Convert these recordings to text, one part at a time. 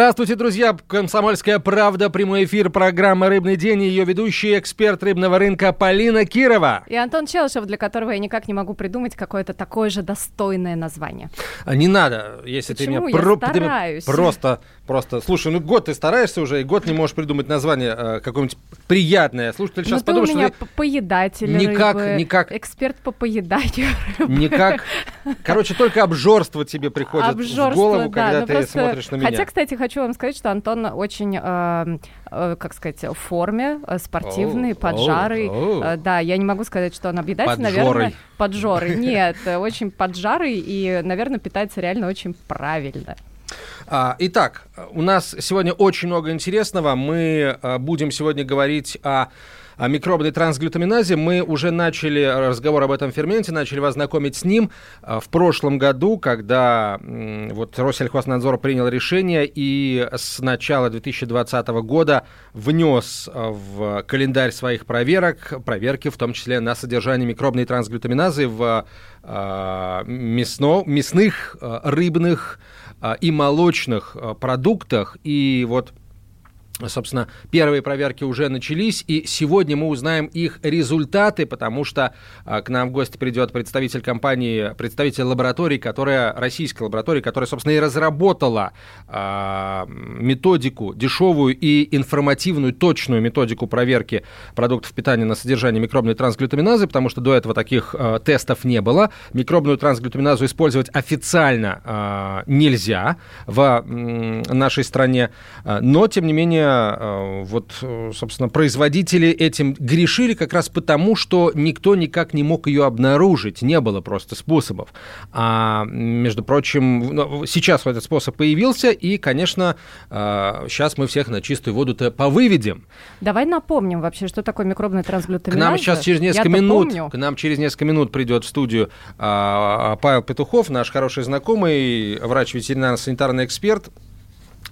Здравствуйте, друзья! Комсомольская правда, прямой эфир программы «Рыбный день» и ее ведущий эксперт рыбного рынка Полина Кирова. И Антон Челышев, для которого я никак не могу придумать какое-то такое же достойное название. А Не надо, если Почему? ты Я меня ты стараюсь. просто, просто, слушай, ну год ты стараешься уже, и год не можешь придумать название э, какое-нибудь приятное. Слушатель сейчас Ну, ты у подумает, меня что по- поедатель никак- рыбы, никак- эксперт по поеданию ты никак... Короче, только обжорство тебе приходит в Обжорство, голову, да, когда ну ты просто- смотришь на меня. Хотя, кстати, хочу вам сказать, что Антон очень, э, э, как сказать, в форме, э, спортивный, Оу, поджарый. оу, оу. Э, да, я не могу сказать, что он Поджорый. наверное, поджорый. Нет, э, очень поджарый и, наверное, питается реально очень правильно. А, Итак, у нас сегодня очень много интересного. Мы а, будем сегодня говорить о, о микробной трансглютаминазе. Мы уже начали разговор об этом ферменте, начали вас знакомить с ним а, в прошлом году, когда вот Россельхознадзор принял решение и с начала 2020 года внес а, в календарь своих проверок, проверки в том числе на содержание микробной трансглютаминазы в а, мясно, мясных, рыбных, и молочных продуктах. И вот Собственно, первые проверки уже начались, и сегодня мы узнаем их результаты, потому что а, к нам в гости придет представитель компании, представитель лаборатории, которая, российской лаборатории, которая, собственно, и разработала а, методику, дешевую и информативную, точную методику проверки продуктов питания на содержание микробной трансглютаминазы, потому что до этого таких а, тестов не было. Микробную трансглютаминазу использовать официально а, нельзя в м, нашей стране, но, тем не менее, э, вот, э, собственно, производители этим грешили как раз потому, что никто никак не мог ее обнаружить, не было просто способов. А, между прочим, ну, сейчас вот этот способ появился, и, конечно, сейчас мы всех на чистую воду-то повыведем. Давай напомним вообще, что такое микробная К трансглютаминаза. нам сейчас через несколько Я-то минут, помню. к нам через несколько минут придет в студию а, Павел Петухов, наш хороший знакомый, врач-ветеринарно-санитарный эксперт,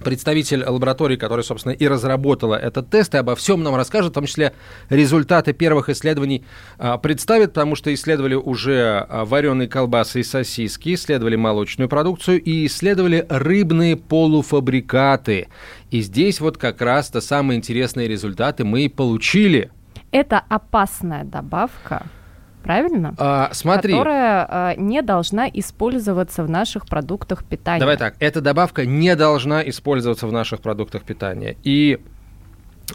представитель лаборатории, которая, собственно, и разработала этот тест, и обо всем нам расскажет, в том числе результаты первых исследований а, представит, потому что исследовали уже а, вареные колбасы и сосиски, исследовали молочную продукцию и исследовали рыбные полуфабрикаты. И здесь вот как раз-то самые интересные результаты мы и получили. Это опасная добавка, правильно? А, смотри, Которая э, не должна использоваться в наших продуктах питания. давай так, эта добавка не должна использоваться в наших продуктах питания. И а,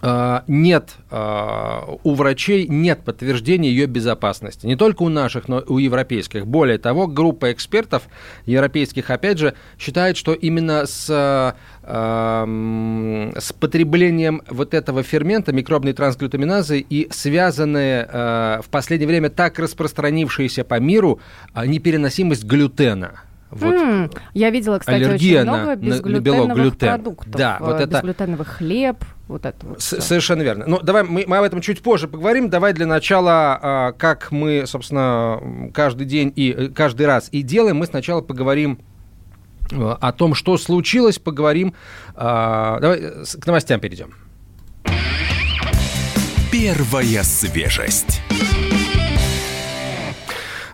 нет, а, у врачей нет подтверждения ее безопасности. Не только у наших, но и у европейских. Более того, группа экспертов европейских, опять же, считает, что именно с, а, с потреблением вот этого фермента, микробной трансглютаминазы, и связанные а, в последнее время так распространившиеся по миру а, непереносимость глютена. Вот. М, Я видела, кстати, Аллергия очень много на- на белок, безглютеновых глютен. продуктов. Да, вот Э, это- Безглютеновый хлеб, вот это вот. С-. Совершенно верно. Ну, давай мы, мы об этом чуть позже поговорим. Давай для начала, а, как мы, собственно, каждый день и э, каждый раз и делаем, мы сначала поговорим э, о том, что случилось, поговорим. а, Давай э, к новостям перейдем. Первая свежесть.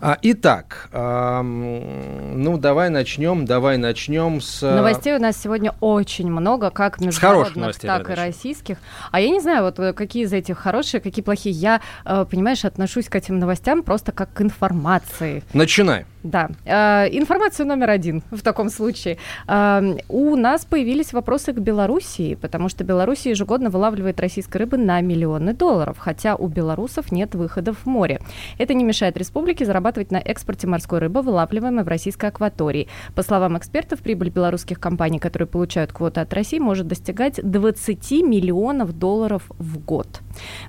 А, Итак, ну давай начнем, давай начнем с... э, Новостей у нас сегодня очень много, как международных, новостей так и давай начнем. российских. А я не знаю, вот э, какие из этих хорошие, какие плохие. Я, э, понимаешь, отношусь к этим новостям просто как к информации. Начинай. Да. Э, Информация номер один в таком случае. Э, У нас появились вопросы к Белоруссии, потому что Белоруссия ежегодно вылавливает российской рыбы на миллионы долларов, хотя у белорусов нет выходов в море. Это не мешает республике зарабатывать на экспорте морской рыбы, вылавливаемой в российской акватории. По словам экспертов, прибыль белорусских компаний, которые получают квоты от России, может достигать 20 миллионов долларов в год.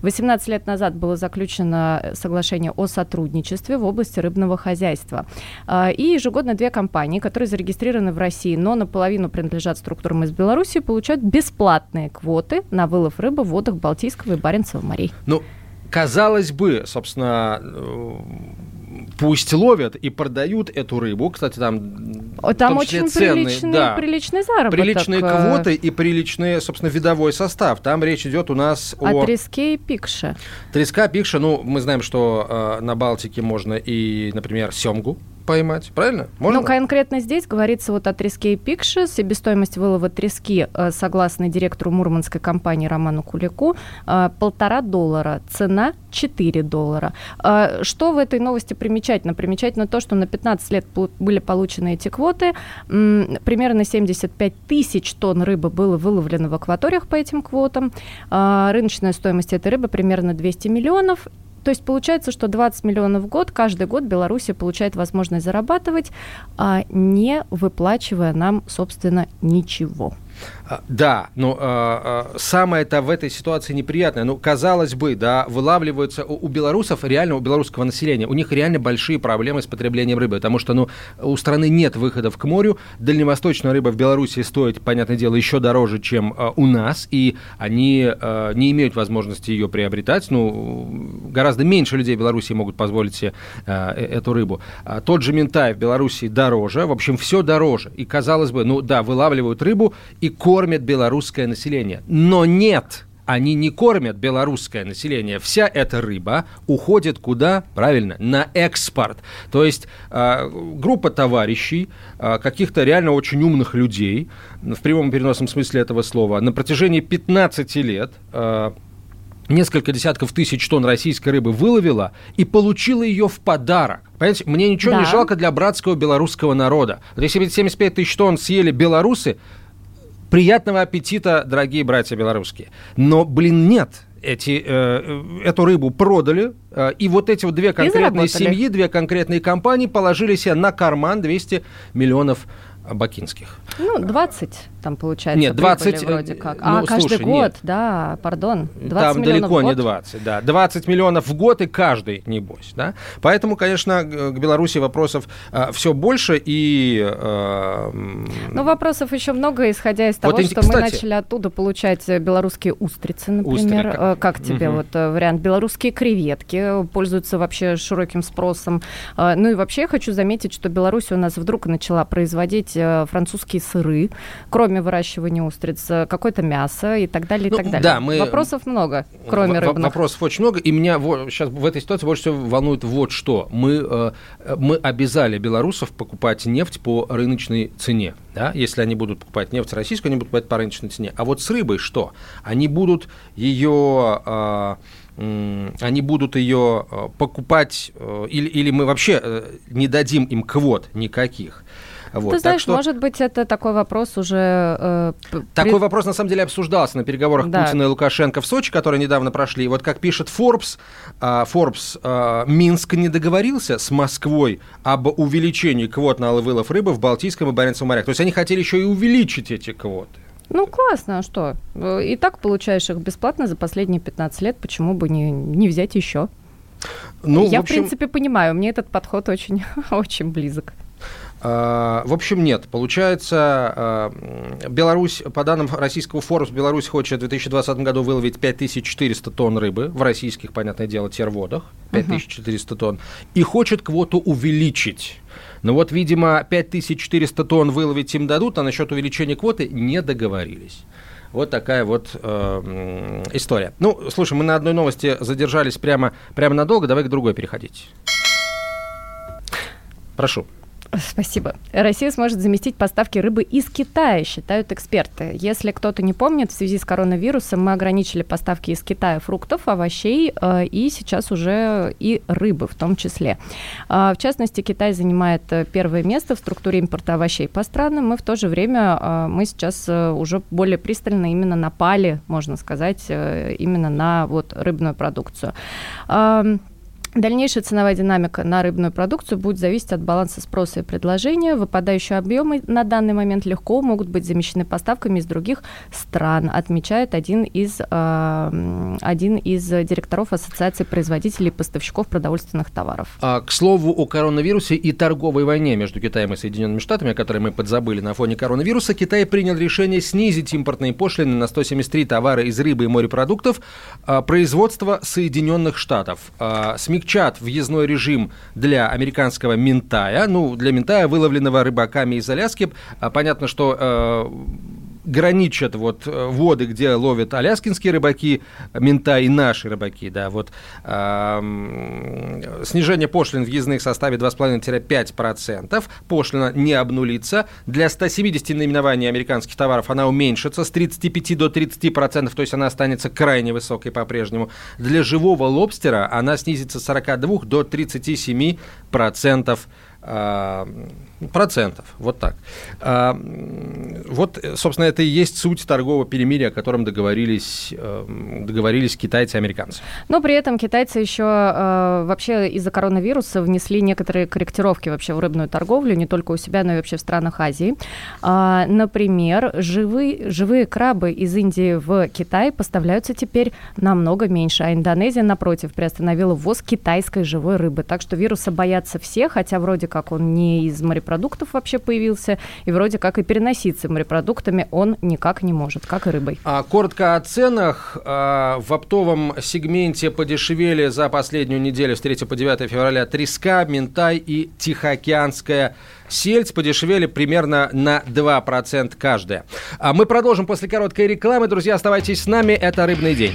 18 лет назад было заключено соглашение о сотрудничестве в области рыбного хозяйства. А, И ежегодно две компании, которые зарегистрированы в России, но наполовину принадлежат структурам из Беларуси, получают бесплатные квоты на вылов рыбы в водах Балтийского и Баренцева морей. Ну, казалось бы, собственно, э, пусть ловят и продают эту рыбу. Кстати, там, Там очень ценные, приличный, да, приличный заработок. приличные э, квоты и приличный, собственно, видовой состав. Там речь идет у нас От о треске и пикше. треска, пикша. Ну, мы знаем, что э, на Балтике можно и, например, семгу поймать, правильно? Можно? Ну, конкретно здесь говорится вот о треске и пикше. Себестоимость вылова трески, э, согласно директору мурманской компании Роману Кулику, э, полтора доллара. Цена 4 доллара. Э, что в этой новости примечательно? Примечательно то, что на 15 лет были получены эти квоты. Примерно 75 тысяч тонн рыбы было выловлено в акваториях по этим квотам. Рыночная стоимость этой рыбы примерно 200 миллионов. То есть получается, что 20 миллионов в год, каждый год Беларусь получает возможность зарабатывать, а не выплачивая нам, собственно, ничего. А, да, но э, самое это в этой ситуации неприятное. Ну, казалось бы, да, вылавливаются у, у белорусов, реально у белорусского населения, у них реально большие проблемы с потреблением рыбы, потому что, ну, у страны нет выходов к морю, дальневосточная рыба в Беларуси стоит, понятное дело, еще дороже, чем э, у нас, и они э, не имеют возможности ее приобретать, ну, гораздо меньше людей в Беларуси могут позволить себе э, эту рыбу. А тот же ментай в Беларуси дороже, в общем, все дороже, и казалось бы, ну, да, вылавливают рыбу и кормят белорусское население. Но нет, они не кормят белорусское население. Вся эта рыба уходит куда? Правильно, на экспорт. То есть э, группа товарищей, э, каких-то реально очень умных людей, в прямом и переносном смысле этого слова, на протяжении 15 лет э, несколько десятков тысяч тонн российской рыбы выловила и получила ее в подарок. Понимаете, мне ничего да. не жалко для братского белорусского народа. Вот если бы 75 тысяч тонн съели белорусы, Приятного аппетита, дорогие братья белорусские. Но, блин, нет. Эти, э, эту рыбу продали, э, и вот эти вот две конкретные семьи, две конкретные компании положили себе на карман 200 миллионов бакинских. Ну, 20 там получается. Нет, 20 вроде как. Ну, а каждый слушай, год, нет. да, пардон, 20 Там далеко не 20, да. 20 миллионов в год и каждый, небось, да. Поэтому, конечно, к Беларуси вопросов а, все больше и... А, ну, вопросов еще много, исходя из того, вот, что кстати, мы начали оттуда получать э, белорусские устрицы, например. Устри, как? как тебе угу. вот э, вариант? Белорусские креветки пользуются вообще широким спросом. Ну и вообще хочу заметить, что Беларусь у нас вдруг начала производить французские сыры, кроме кроме выращивания устриц, э, какое-то мясо и так далее, и ну, так далее. Да, мы... Вопросов много, кроме в- рыбных. Вопросов очень много, и меня вот, сейчас в этой ситуации больше всего волнует вот что. Мы, э, мы обязали белорусов покупать нефть по рыночной цене. Да? Если они будут покупать нефть российскую, они будут покупать по рыночной цене. А вот с рыбой что? Они будут ее... Э, они будут ее э, покупать, э, или, или мы вообще не дадим им квот никаких. Вот, Ты знаешь, что... может быть, это такой вопрос уже... Э, такой при... вопрос, на самом деле, обсуждался на переговорах да. Путина и Лукашенко в Сочи, которые недавно прошли. Вот как пишет Forbes, э, Forbes э, Минск не договорился с Москвой об увеличении квот на вылов рыбы в Балтийском и Баренцевом морях. То есть они хотели еще и увеличить эти квоты. Ну, классно, а что? И так получаешь их бесплатно за последние 15 лет, почему бы не, не взять еще? Ну, Я, в, общем... в принципе, понимаю, мне этот подход очень, очень близок. А, в общем, нет. Получается, а, Беларусь, по данным российского Forbes, Беларусь хочет в 2020 году выловить 5400 тонн рыбы в российских, понятное дело, терводах. 5400 uh-huh. тонн. И хочет квоту увеличить. Но вот, видимо, 5400 тонн выловить им дадут, а насчет увеличения квоты не договорились. Вот такая вот э, история. Ну, слушай, мы на одной новости задержались прямо, прямо надолго, давай к другой переходить. Прошу. Спасибо. Россия сможет заместить поставки рыбы из Китая, считают эксперты. Если кто-то не помнит, в связи с коронавирусом мы ограничили поставки из Китая фруктов, овощей э, и сейчас уже и рыбы в том числе. Э, в частности, Китай занимает э, первое место в структуре импорта овощей по странам. Мы в то же время, э, мы сейчас уже более пристально именно напали, можно сказать, именно на вот рыбную продукцию. Дальнейшая ценовая динамика на рыбную продукцию будет зависеть от баланса спроса и предложения. Выпадающие объемы на данный момент легко могут быть замещены поставками из других стран, отмечает один из, э, один из директоров Ассоциации производителей и поставщиков продовольственных товаров. А, к слову о коронавирусе и торговой войне между Китаем и Соединенными Штатами, о которой мы подзабыли на фоне коронавируса, Китай принял решение снизить импортные пошлины на 173 товары из рыбы и морепродуктов а, производства Соединенных Штатов. А, смягчат въездной режим для американского ментая, ну, для ментая, выловленного рыбаками из Аляски. А, понятно, что э, граничат вот э, воды, где ловят аляскинские рыбаки, мента и наши рыбаки, да, вот э, снижение пошлин въездных составит 2,5-5%, пошлина не обнулится, для 170 наименований американских товаров она уменьшится с 35 до 30%, то есть она останется крайне высокой по-прежнему. Для живого лобстера она снизится с 42 до 37% а, процентов, вот так. А, вот, собственно, это и есть суть торгового перемирия, о котором договорились, эм, договорились китайцы и американцы. Но при этом китайцы еще э, вообще из-за коронавируса внесли некоторые корректировки вообще в рыбную торговлю, не только у себя, но и вообще в странах Азии. А, например, живые, живые крабы из Индии в Китай поставляются теперь намного меньше, а Индонезия, напротив, приостановила ввоз китайской живой рыбы. Так что вируса боятся все, хотя вроде как он не из морепродуктов вообще появился, и вроде как и переноситься морепродуктами он никак не может, как и рыбой. А, коротко о ценах. А, в оптовом сегменте подешевели за последнюю неделю с 3 по 9 февраля треска, ментай и тихоокеанская сельдь подешевели примерно на 2% каждая. А мы продолжим после короткой рекламы. Друзья, оставайтесь с нами. Это «Рыбный день».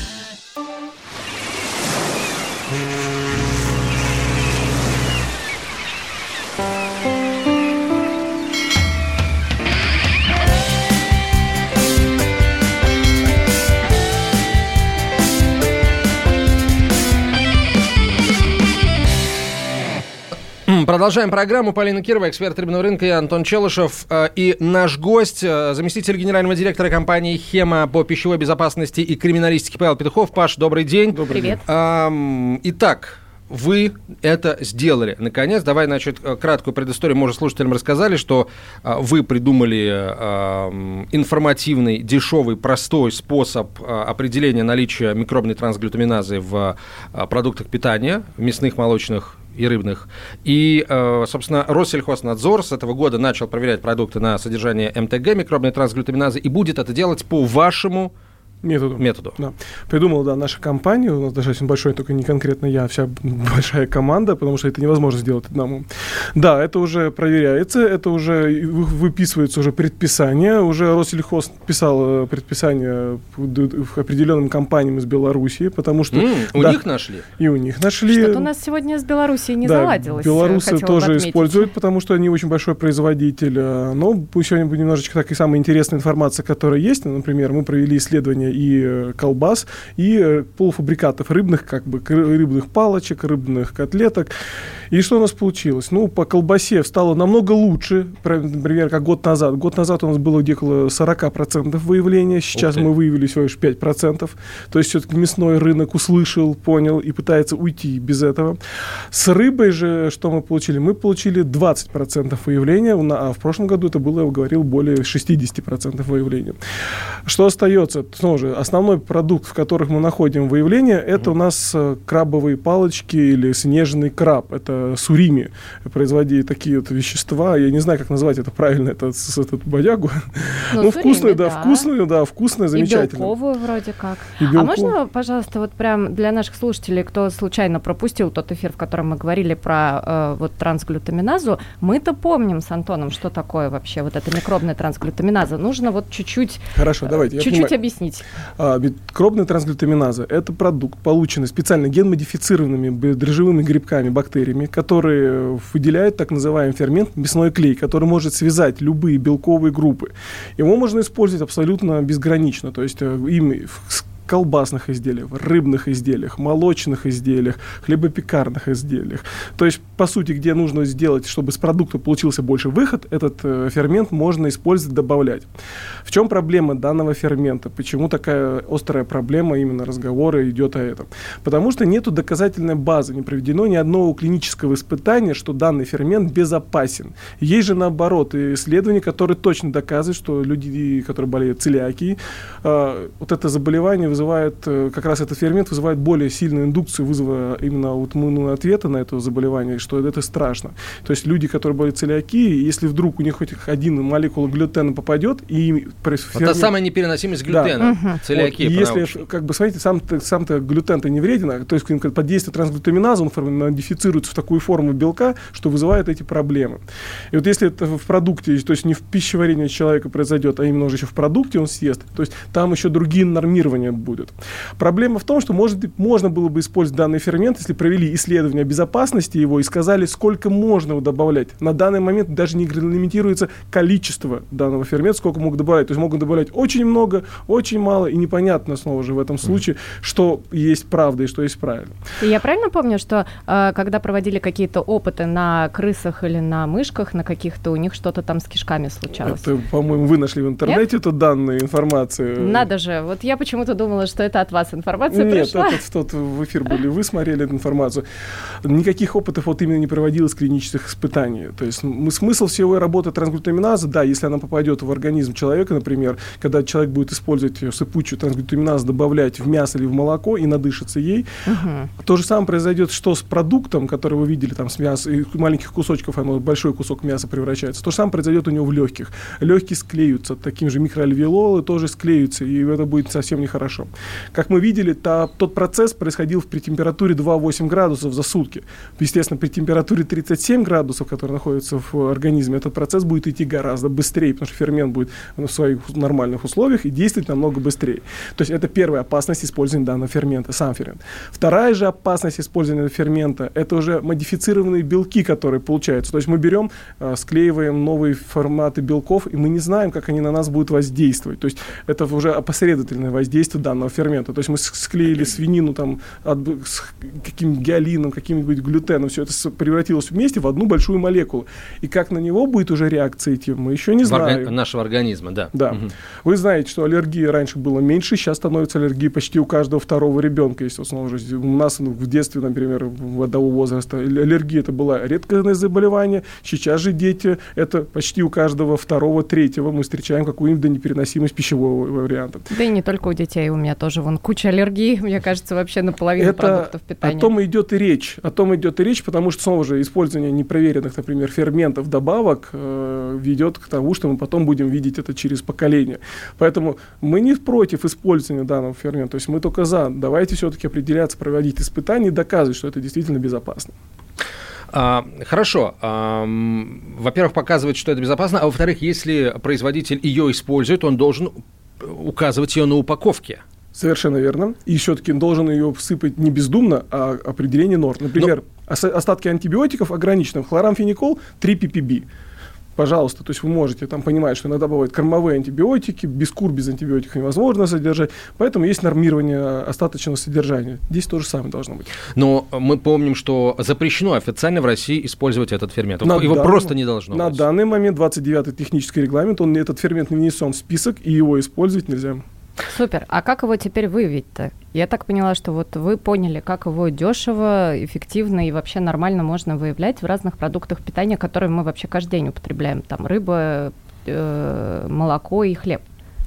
Продолжаем программу. Полина Кирова, эксперт рыбного рынка, и Антон Челышев. Э, и наш гость, э, заместитель генерального директора компании «Хема» по пищевой безопасности и криминалистике Павел Петухов. Паш, добрый день. Добрый Привет. день. Итак, вы это сделали. Наконец, давай, значит, э, краткую предысторию. Мы уже слушателям рассказали, что вы придумали информативный, дешевый, простой способ определения наличия микробной трансглютаминазы в продуктах питания, мясных, молочных и рыбных. И, э, собственно, Россельхознадзор с этого года начал проверять продукты на содержание МТГ, микробной трансглютаминазы, и будет это делать по вашему методу. методу. Да. Придумала, да, наша компания, у нас достаточно большой, только не конкретно я, а вся большая команда, потому что это невозможно сделать одному. Да, это уже проверяется, это уже выписывается уже предписание, уже Россельхоз писал э, предписание определенным компаниям из Белоруссии, потому что... Mm, у да, них нашли? И у них нашли. Что-то у нас сегодня с Белоруссией не да, заладилось. Белорусы тоже используют, потому что они очень большой производитель. Э, но сегодня будет немножечко так и самая интересная информация, которая есть. Например, мы провели исследование и э, колбас, и э, полуфабрикатов рыбных, как бы рыбных палочек, рыбных котлеток. И что у нас получилось? Ну, по колбасе стало намного лучше, например, как год назад. Год назад у нас было где около 40% выявления, сейчас мы выявили всего лишь 5%. То есть все-таки мясной рынок услышал, понял и пытается уйти без этого. С рыбой же что мы получили? Мы получили 20% выявления, а в прошлом году это было, я говорил, более 60% выявления. Что остается? Снова же, основной продукт, в которых мы находим выявление, это у нас э, крабовые палочки или снежный краб. Это сурими производили такие вот вещества. Я не знаю, как назвать это правильно, это, с, этот бодягу. Ну, ну вкусную, да, да, вкусную, да, вкусную, замечательно. И белковую вроде как. И а можно, пожалуйста, вот прям для наших слушателей, кто случайно пропустил тот эфир, в котором мы говорили про э, вот трансглютаминазу, мы-то помним с Антоном, что такое вообще вот эта микробная трансглютаминаза. Нужно вот чуть-чуть... Хорошо, давайте. Чуть-чуть объяснить. А, микробная трансглютаминаза – это продукт, полученный специально генмодифицированными дрожжевыми грибками, бактериями, который выделяет так называемый фермент мясной клей, который может связать любые белковые группы. Его можно использовать абсолютно безгранично, то есть э, им колбасных изделиях, рыбных изделиях, молочных изделиях, хлебопекарных изделиях. То есть, по сути, где нужно сделать, чтобы с продукта получился больше выход, этот э, фермент можно использовать, добавлять. В чем проблема данного фермента? Почему такая острая проблема именно разговора идет о этом? Потому что нет доказательной базы, не проведено ни одного клинического испытания, что данный фермент безопасен. Есть же наоборот исследования, которые точно доказывают, что люди, которые болеют целиакией, э, вот это заболевание вызывает, э, как раз этот фермент вызывает более сильную индукцию вызова именно вот иммунного ответа на это заболевание, что это страшно. То есть люди, которые болеют целиакией, если вдруг у них хоть один молекула глютена попадет, и фермент... Это самая непереносимость глютена, да. целиакия. Вот, если, как бы, смотрите, сам-то, сам-то глютен-то не вреден, а, то есть под действием трансглютаминаза он модифицируется в такую форму белка, что вызывает эти проблемы. И вот если это в продукте, то есть не в пищеварении человека произойдет, а именно уже еще в продукте он съест, то есть там еще другие нормирования будет. Проблема в том, что может, можно было бы использовать данный фермент, если провели исследование безопасности его и сказали, сколько можно его добавлять. На данный момент даже не регламентируется количество данного фермента, сколько могут добавлять. То есть могут добавлять очень много, очень мало, и непонятно снова же в этом случае, что есть правда и что есть правильно. Я правильно помню, что э, когда проводили какие-то опыты на крысах или на мышках, на каких-то, у них что-то там с кишками случалось? Это, по-моему, вы нашли в интернете Нет? эту данную информацию. Надо же, вот я почему-то думала, что это от вас информация Нет, пришла. Нет, тот в эфир были, вы смотрели эту информацию. Никаких опытов вот именно не проводилось клинических испытаний. То есть смысл всего работы трансглютаминазы, да, если она попадет в организм человека, например, когда человек будет использовать сыпучую трансглютаминазу, добавлять в мясо или в молоко и надышаться ей, угу. то же самое произойдет, что с продуктом, который вы видели там с мяса, и маленьких кусочков, оно большой кусок мяса превращается, то же самое произойдет у него в легких. Легкие склеются, таким же микроальвеолы тоже склеются, и это будет совсем нехорошо. Как мы видели, та, тот процесс происходил при температуре 2,8 градусов за сутки. Естественно, при температуре 37 градусов, который находится в организме, этот процесс будет идти гораздо быстрее, потому что фермент будет в своих нормальных условиях и действовать намного быстрее. То есть это первая опасность использования данного фермента, сам фермент. Вторая же опасность использования фермента – это уже модифицированные белки, которые получаются. То есть мы берем, э, склеиваем новые форматы белков, и мы не знаем, как они на нас будут воздействовать. То есть это уже опосредовательное воздействие данного фермента. То есть мы склеили свинину там от, с каким гиалином, каким-нибудь глютеном, все это превратилось вместе в одну большую молекулу. И как на него будет уже реакция идти, мы еще не знаем. Орга- нашего организма, да. Да. Угу. Вы знаете, что аллергии раньше было меньше, сейчас становится аллергии почти у каждого второго ребенка. Есть, снова же, у нас ну, в детстве, например, в одного возраста аллергия это было редкое заболевание. Сейчас же дети, это почти у каждого второго, третьего мы встречаем какую-нибудь непереносимость пищевого варианта. Да и не только у детей, у меня тоже вон куча аллергий, мне кажется, вообще на половину это продуктов питания. О том идет и речь. О том идет и речь, потому что, снова же, использование непроверенных, например, ферментов добавок э, ведет к тому, что мы потом будем видеть это через поколение. Поэтому мы не против использования данного фермента, то есть мы только за. Давайте все-таки определяться, проводить испытания и доказывать, что это действительно безопасно. А, хорошо. А, во-первых, показывать, что это безопасно, а во-вторых, если производитель ее использует, он должен указывать ее на упаковке. Совершенно верно. И все-таки должен ее всыпать не бездумно, а определение норм. Например, Но... остатки антибиотиков ограничены. Хлорамфеникол 3 ppb пожалуйста, то есть вы можете там понимать, что иногда бывают кормовые антибиотики, без кур без антибиотиков невозможно содержать, поэтому есть нормирование остаточного содержания. Здесь то же самое должно быть. Но мы помним, что запрещено официально в России использовать этот фермент. На его данный, просто не должно на быть. На данный момент 29-й технический регламент, он этот фермент не внесен в список, и его использовать нельзя. Супер. А как его теперь выявить-то? Я так поняла, что вот вы поняли, как его дешево, эффективно и вообще нормально можно выявлять в разных продуктах питания, которые мы вообще каждый день употребляем. Там рыба, э, молоко и хлеб.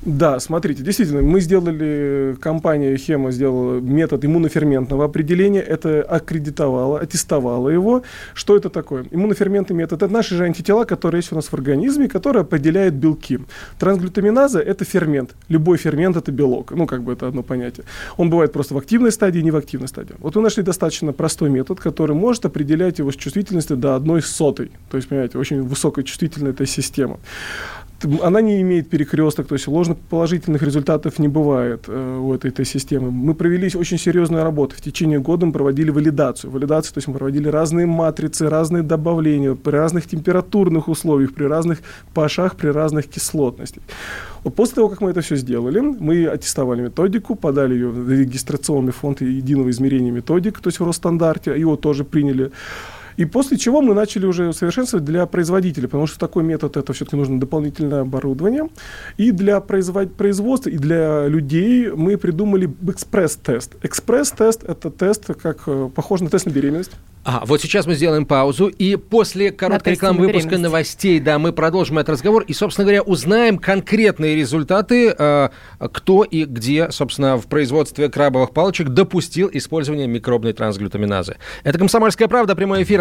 Да, смотрите, действительно, мы сделали, компания Хема сделала метод иммуноферментного определения, это аккредитовала, аттестовала его. Что это такое? Иммуноферментный метод – это наши же антитела, которые есть у нас в организме, которые определяют белки. Трансглютаминаза – это фермент. Любой фермент – это белок. Ну, как бы это одно понятие. Он бывает просто в активной стадии, не в активной стадии. Вот мы нашли достаточно простой метод, который может определять его с чувствительностью до одной сотой. То есть, понимаете, очень высокая чувствительная эта система она не имеет перекресток, то есть ложноположительных результатов не бывает э, у этой, этой системы. Мы провели очень серьезную работу. В течение года мы проводили валидацию. Валидацию, то есть мы проводили разные матрицы, разные добавления при разных температурных условиях, при разных pH, при разных кислотностях. Вот после того, как мы это все сделали, мы аттестовали методику, подали ее в регистрационный фонд единого измерения методик, то есть в Росстандарте, его тоже приняли. И после чего мы начали уже совершенствовать для производителя, потому что такой метод это все-таки нужно дополнительное оборудование. И для производ... производства, и для людей мы придумали экспресс-тест. Экспресс-тест это тест, как э, похож на тест на беременность. А, вот сейчас мы сделаем паузу, и после короткой рекламы выпуска новостей, да, мы продолжим этот разговор и, собственно говоря, узнаем конкретные результаты, э, кто и где, собственно, в производстве крабовых палочек допустил использование микробной трансглютаминазы. Это «Комсомольская правда», прямой эфир,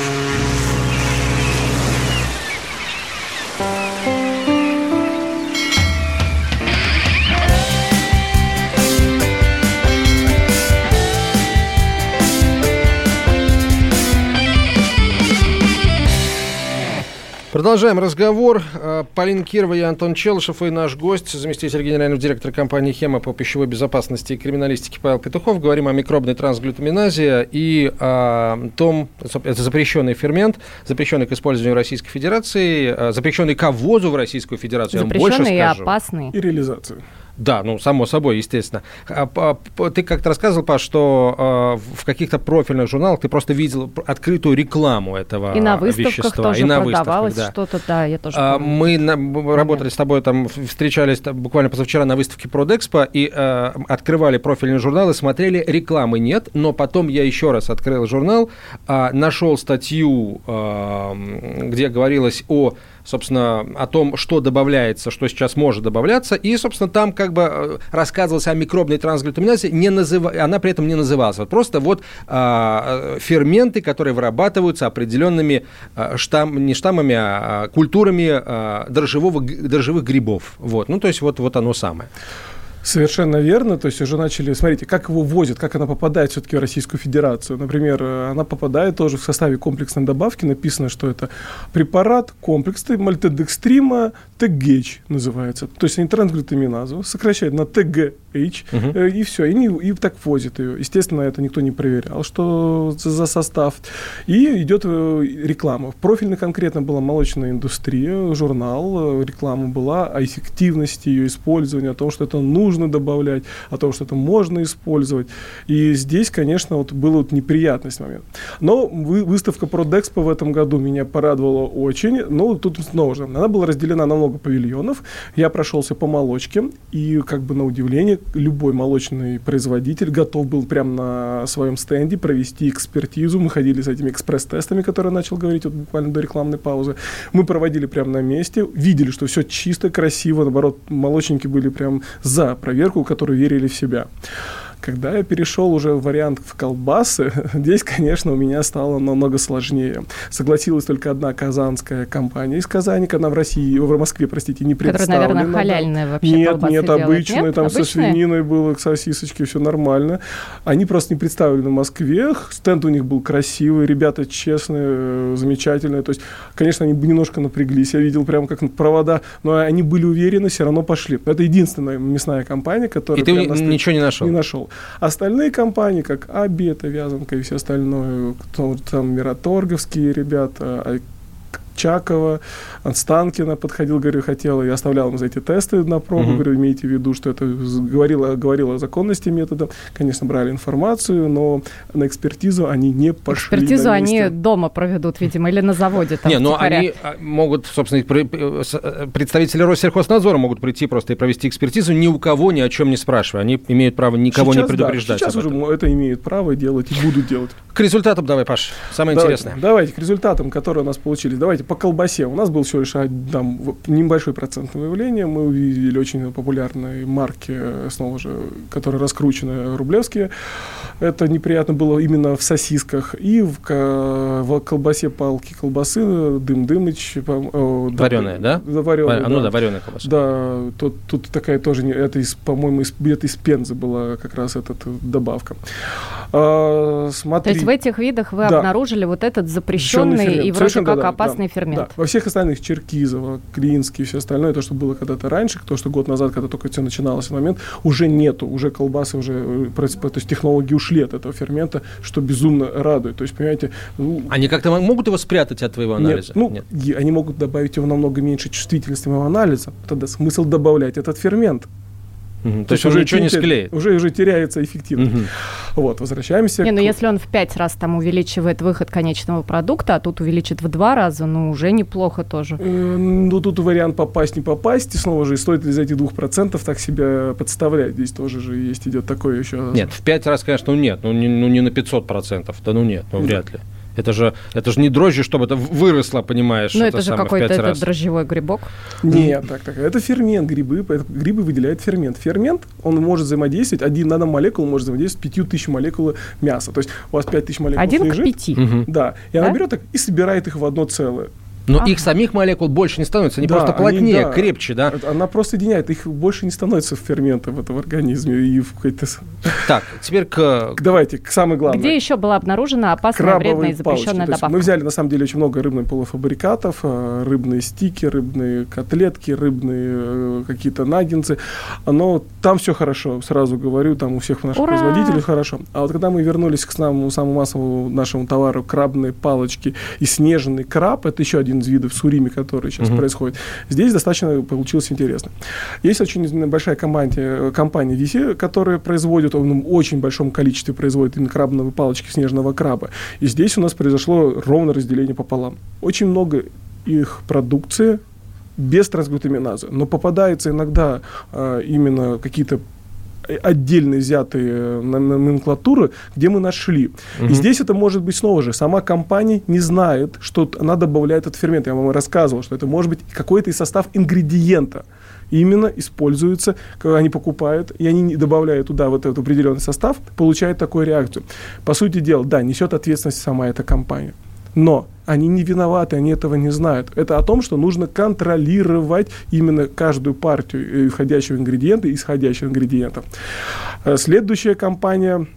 Продолжаем разговор. Э, Полина Кирова и Антон Челышев и наш гость, заместитель генерального директора компании «Хема» по пищевой безопасности и криминалистике Павел Петухов. Говорим о микробной трансглютаминазе и о том, это запрещенный фермент, запрещенный к использованию в Российской Федерации, э, запрещенный к ввозу в Российскую Федерацию. Запрещенный и опасный. И реализацию. Да, ну, само собой, естественно. А, ты как-то рассказывал, Паш, что э, в каких-то профильных журналах ты просто видел открытую рекламу этого И на выставках вещества. тоже и на продавалось да. что-то, да, я тоже а, Мы на, работали с тобой, там, встречались там, буквально позавчера на выставке Продэкспо и э, открывали профильные журналы, смотрели, рекламы нет, но потом я еще раз открыл журнал, э, нашел статью, э, где говорилось о собственно, о том, что добавляется, что сейчас может добавляться, и, собственно, там как бы э, рассказывалось о микробной трансглютаминазе, не назыв... она при этом не называлась. Вот просто вот а, ферменты, которые вырабатываются определенными а, штам... не штаммами, а, а культурами а, дрожжевого... дрожжевых грибов. Вот. Ну, то есть вот, вот оно самое. Совершенно верно. То есть уже начали, смотрите, как его возят, как она попадает все-таки в Российскую Федерацию. Например, она попадает тоже в составе комплексной добавки. Написано, что это препарат комплексный мальтодекстрима ТГЧ называется. То есть они трансглютаминазу сокращают на ТГ H, угу. э, и все, и, не, и так возит ее. Естественно, это никто не проверял, что за, за состав. И идет э, реклама. Профильно конкретно была молочная индустрия, журнал, э, реклама была о эффективности ее использования, о том, что это нужно добавлять, о том, что это можно использовать. И здесь, конечно, вот был вот неприятный момент. Но вы, выставка ProdExpo в этом году меня порадовала очень. Но тут снова же, она была разделена на много павильонов. Я прошелся по молочке, и как бы на удивление любой молочный производитель готов был прямо на своем стенде провести экспертизу. Мы ходили с этими экспресс-тестами, которые начал говорить вот буквально до рекламной паузы. Мы проводили прямо на месте, видели, что все чисто, красиво. Наоборот, молочники были прям за проверку, которые верили в себя. Когда я перешел уже в вариант в колбасы, здесь, конечно, у меня стало намного сложнее. Согласилась только одна казанская компания из Казани, она в России, в Москве, простите, не представлена. Которая, наверное, халяльная вообще Нет, нет, обычная, нет? там Обычная? со свининой было, сосисочки, все нормально. Они просто не представлены в Москве, стенд у них был красивый, ребята честные, э, замечательные. То есть, конечно, они немножко напряглись, я видел прямо как провода, но они были уверены, все равно пошли. Это единственная мясная компания, которая... И ты ничего не нашел? Не нашел. Остальные компании, как Аби, это Вязанка и все остальное, кто, там Мираторговские ребята, Чакова, Станкина подходил, говорю, хотел, я оставлял им за эти тесты на пробу, угу. говорю, имейте в виду, что это говорило, говорило о законности метода. Конечно, брали информацию, но на экспертизу они не пошли. Экспертизу они дома проведут, видимо, или на заводе. Там, не, но они а, могут, собственно, э, представители Россельхознадзора могут прийти просто и провести экспертизу, ни у кого ни о чем не спрашивая. Они имеют право никого сейчас, не предупреждать. Да, сейчас уже это имеют право делать и будут делать. К результатам давай, Паш, самое давайте, интересное. Давайте, к результатам, которые у нас получились. Давайте давайте по колбасе. У нас был всего лишь там, небольшой процент выявления. Мы увидели очень популярные марки, снова же, которые раскручены рублевские. Это неприятно было именно в сосисках. И в, в колбасе палки колбасы, дым Дымыч. Вареная, да? да? Вареная, а, ну да, вареная колбаса. Да, тут, тут такая тоже, это, из, по-моему, из, где-то из Пензы была как раз эта добавка. А, смотри. То есть в этих видах вы да. обнаружили вот этот запрещенный и вроде как да, опасный да, фермент. Да. Во всех остальных Черкизово, Клинский и все остальное, то, что было когда-то раньше, то, что год назад, когда только все начиналось, момент, уже нету, уже колбасы, уже, э, то есть технологии ушли от этого фермента, что безумно радует. То есть, понимаете... Ну, они как-то могут его спрятать от твоего анализа? Нет, ну, нет. они могут добавить его намного меньше чувствительности моего анализа. Тогда смысл добавлять этот фермент. Угу. То, То есть уже ничего не склеит. Уже, уже теряется эффективность. Угу. Вот, возвращаемся. Не, ну если он в пять раз там увеличивает выход конечного продукта, а тут увеличит в два раза, ну уже неплохо тоже. Э, ну тут вариант попасть, не попасть. И снова же, стоит из этих двух процентов так себя подставлять? Здесь тоже же есть, идет такое еще. Нет, в пять раз, конечно, ну нет. Ну не, ну, не на 500 процентов. Да ну нет, ну вряд ли. Это же, это же не дрожжи, чтобы это выросло, понимаешь? Ну, это, это же какой-то этот дрожжевой грибок. Нет, так, так. Это фермент грибы. Грибы выделяют фермент. Фермент, он может взаимодействовать, один наномолекул может взаимодействовать с 5000 молекул мяса. То есть у вас 5000 молекул Один лежит. к 5. Угу. Да. И да? она берет так и собирает их в одно целое. Но ага. их самих молекул больше не становится, они да, просто плотнее, они, да, крепче, да? Она просто соединяет, их больше не становится ферментов в этом организме и в какой-то... Так, теперь к... Давайте, к самой главной. Где еще была обнаружена опасная, Крабовые вредная и запрещенная добавка? Мы взяли, на самом деле, очень много рыбных полуфабрикатов, э, рыбные стики, рыбные котлетки, рыбные э, какие-то наггинсы, но там все хорошо, сразу говорю, там у всех наших Ура! производителей хорошо. А вот когда мы вернулись к самому, самому массовому нашему товару, крабные палочки и снежный краб, это еще один из видов суриме, который сейчас uh-huh. происходит. Здесь достаточно получилось интересно. Есть очень большая компания, компания VC, которая производит, в очень большом количестве производит именно крабовые палочки снежного краба. И здесь у нас произошло ровно разделение пополам. Очень много их продукции без трансглутаминазы, но попадается иногда э, именно какие-то отдельно взятые э, номенклатуры, где мы нашли. Угу. И здесь это может быть снова же, сама компания не знает, что она добавляет этот фермент. Я вам рассказывал, что это может быть какой-то из состав ингредиента именно используется, когда они покупают, и они добавляют туда вот этот определенный состав, получают такую реакцию. По сути дела, да, несет ответственность сама эта компания. Но они не виноваты, они этого не знают. Это о том, что нужно контролировать именно каждую партию входящего ингредиента и исходящих ингредиентов. Э, следующая компания,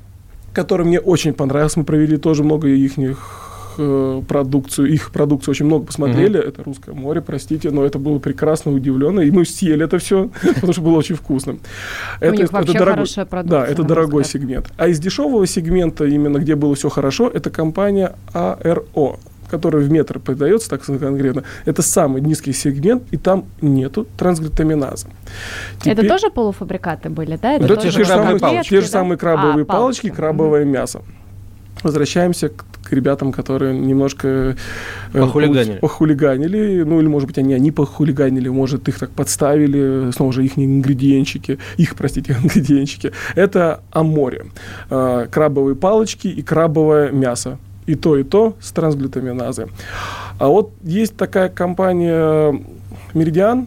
которая мне очень понравилась, мы провели тоже много их э, продукцию, их продукцию очень много посмотрели. Mm-hmm. Это русское море, простите, но это было прекрасно удивленно. И мы съели это все, потому что было очень вкусно. Это, это дорогой, да, это дорогой сегмент. А из дешевого сегмента, именно где было все хорошо, это компания АРО который в метр продается, так конкретно, это самый низкий сегмент, и там нету трансглютаминазы. Теперь... Это тоже полуфабрикаты были, да? Это, это те, же самые, палочки, те же самые крабовые а, палочки, палочки, крабовое mm-hmm. мясо. Возвращаемся к, к ребятам, которые немножко э, похулиганили. похулиганили. Ну, или, может быть, они, они похулиганили, может, их так подставили, снова же их ингредиентчики, их, простите, ингредиентчики. Это аморе. Э, крабовые палочки и крабовое мясо и то, и то с трансглютаминазой. А вот есть такая компания Меридиан,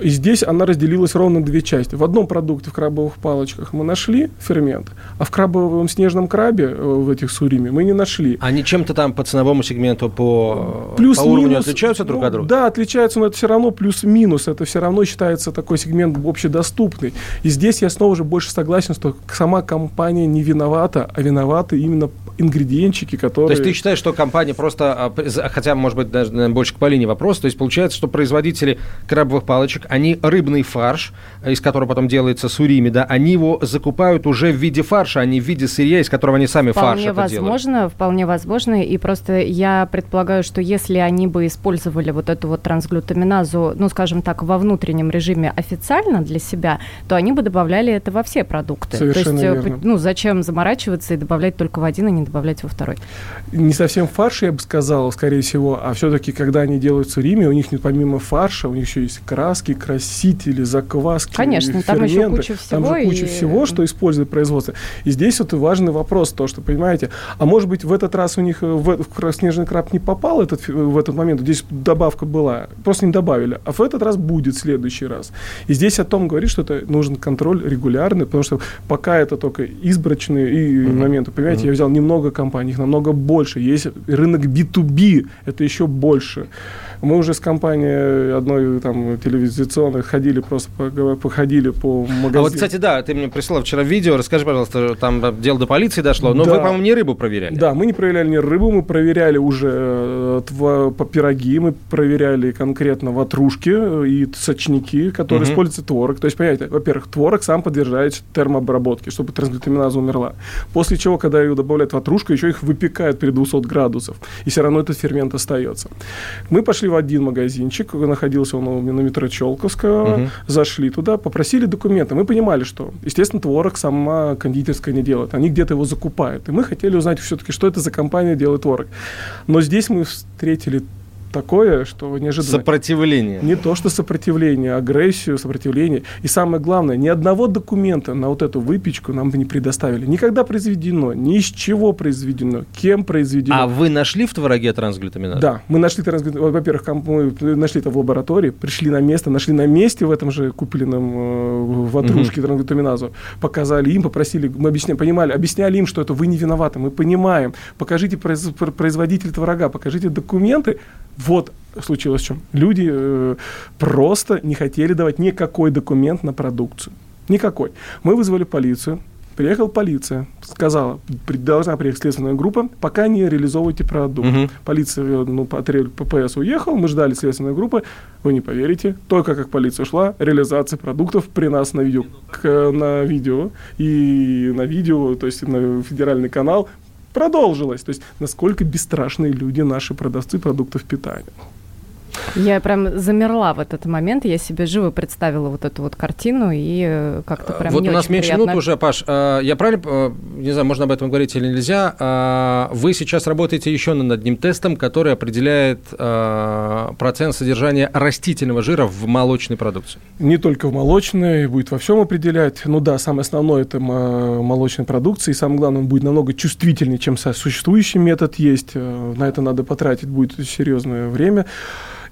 и здесь она разделилась ровно на две части. В одном продукте, в крабовых палочках, мы нашли фермент, а в крабовом снежном крабе, э, в этих суриме, мы не нашли. Они чем-то там по ценовому сегменту, по, плюс, по уровню минус, отличаются друг ну, от друга? Да, отличаются, но это все равно плюс-минус. Это все равно считается такой сегмент общедоступный. И здесь я снова же больше согласен, что сама компания не виновата, а виноваты именно ингредиентчики, которые... То есть ты считаешь, что компания просто, а, хотя, может быть, даже больше к Полине вопрос, то есть получается, что производители крабовых палочек они рыбный фарш, из которого потом делается сурими, да, они его закупают уже в виде фарша, а не в виде сырья, из которого они сами вполне фарш возможно, делают. Вполне возможно, и просто я предполагаю, что если они бы использовали вот эту вот трансглютаминазу, ну, скажем так, во внутреннем режиме официально для себя, то они бы добавляли это во все продукты. Совершенно то есть, верно. ну, зачем заморачиваться и добавлять только в один, а не добавлять во второй? Не совсем фарш, я бы сказал, скорее всего, а все-таки, когда они делают сурими, у них помимо фарша, у них еще есть краски, сухарики, красители, закваски, Конечно, там еще куча всего. Там же куча и... всего, что использует производство. И здесь вот важный вопрос, то, что, понимаете, а может быть в этот раз у них в, в снежный краб не попал этот, в этот момент, здесь добавка была, просто не добавили, а в этот раз будет в следующий раз. И здесь о том говорит, что это нужен контроль регулярный, потому что пока это только избрачные и mm-hmm. моменты, понимаете, mm-hmm. я взял немного компаний, их намного больше, есть рынок B2B, это еще больше. Мы уже с компанией одной там телевизионной ходили, просто походили по магазину. А вот, кстати, да, ты мне прислал вчера видео, расскажи, пожалуйста, там дело до полиции дошло, но да. вы, по-моему, не рыбу проверяли. Да, мы не проверяли не рыбу, мы проверяли уже э, по пироги, мы проверяли конкретно ватрушки э, и сочники, которые угу. используются творог. То есть, понимаете, во-первых, творог сам подвергается термообработке, чтобы трансглютаминаза умерла. После чего, когда ее добавляют ватрушку, еще их выпекают при 200 градусов. И все равно этот фермент остается. Мы пошли в один магазинчик, находился он на метро Челковского, угу. зашли туда, попросили документы. Мы понимали, что, естественно, творог сама кондитерская не делает, они где-то его закупают. И мы хотели узнать все-таки, что это за компания делает творог. Но здесь мы встретили такое, что неожиданно... Сопротивление. Не то, что сопротивление, агрессию, сопротивление. И самое главное, ни одного документа на вот эту выпечку нам не предоставили. Никогда произведено, ни из чего произведено, кем произведено. А вы нашли в твороге трансглютаминаз? Да, мы нашли трансглютаминаз. Во-первых, мы нашли это в лаборатории, пришли на место, нашли на месте в этом же купленном э, ватрушке угу. трансглютаминазу, показали им, попросили, мы объясняли, понимали, объясняли им, что это вы не виноваты, мы понимаем, покажите производитель творога, покажите документы, вот случилось в чем. Люди э, просто не хотели давать никакой документ на продукцию. Никакой. Мы вызвали полицию, Приехала полиция, сказала, должна приехать следственная группа, пока не реализовывайте продукт. Угу. Полиция, э, ну, отряд ППС уехал, мы ждали следственной группы, вы не поверите, только как полиция ушла, реализация продуктов при нас на видео, к, на видео и на видео, то есть на федеральный канал продолжилось. То есть насколько бесстрашные люди наши продавцы продуктов питания. Я прям замерла в этот момент, я себе живо представила вот эту вот картину и э, как-то прям Вот не у нас меньше приятно. минут уже, Паш. Э, я правильно, э, не знаю, можно об этом говорить или нельзя, вы сейчас работаете еще над одним тестом, который определяет процент содержания растительного жира в молочной продукции. Не только в молочной, будет во всем определять. Ну да, самое основное это молочная продукция, и самое главное, он будет намного чувствительнее, чем существующий метод есть. На это надо потратить будет серьезное время.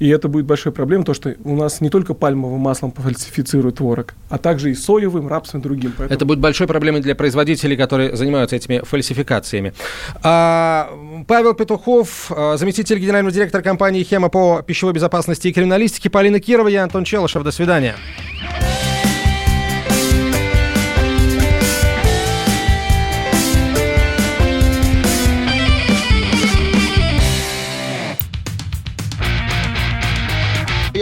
И это будет большой проблемой, то что у нас не только пальмовым маслом фальсифицируют творог, а также и соевым, рапсовым и другим. Поэтому... Это будет большой проблемой для производителей, которые занимаются этими фальсификациями. А, Павел Петухов, а, заместитель генерального директора компании «Хема» по пищевой безопасности и криминалистике, Полина Кирова, я Антон Челышев. До свидания.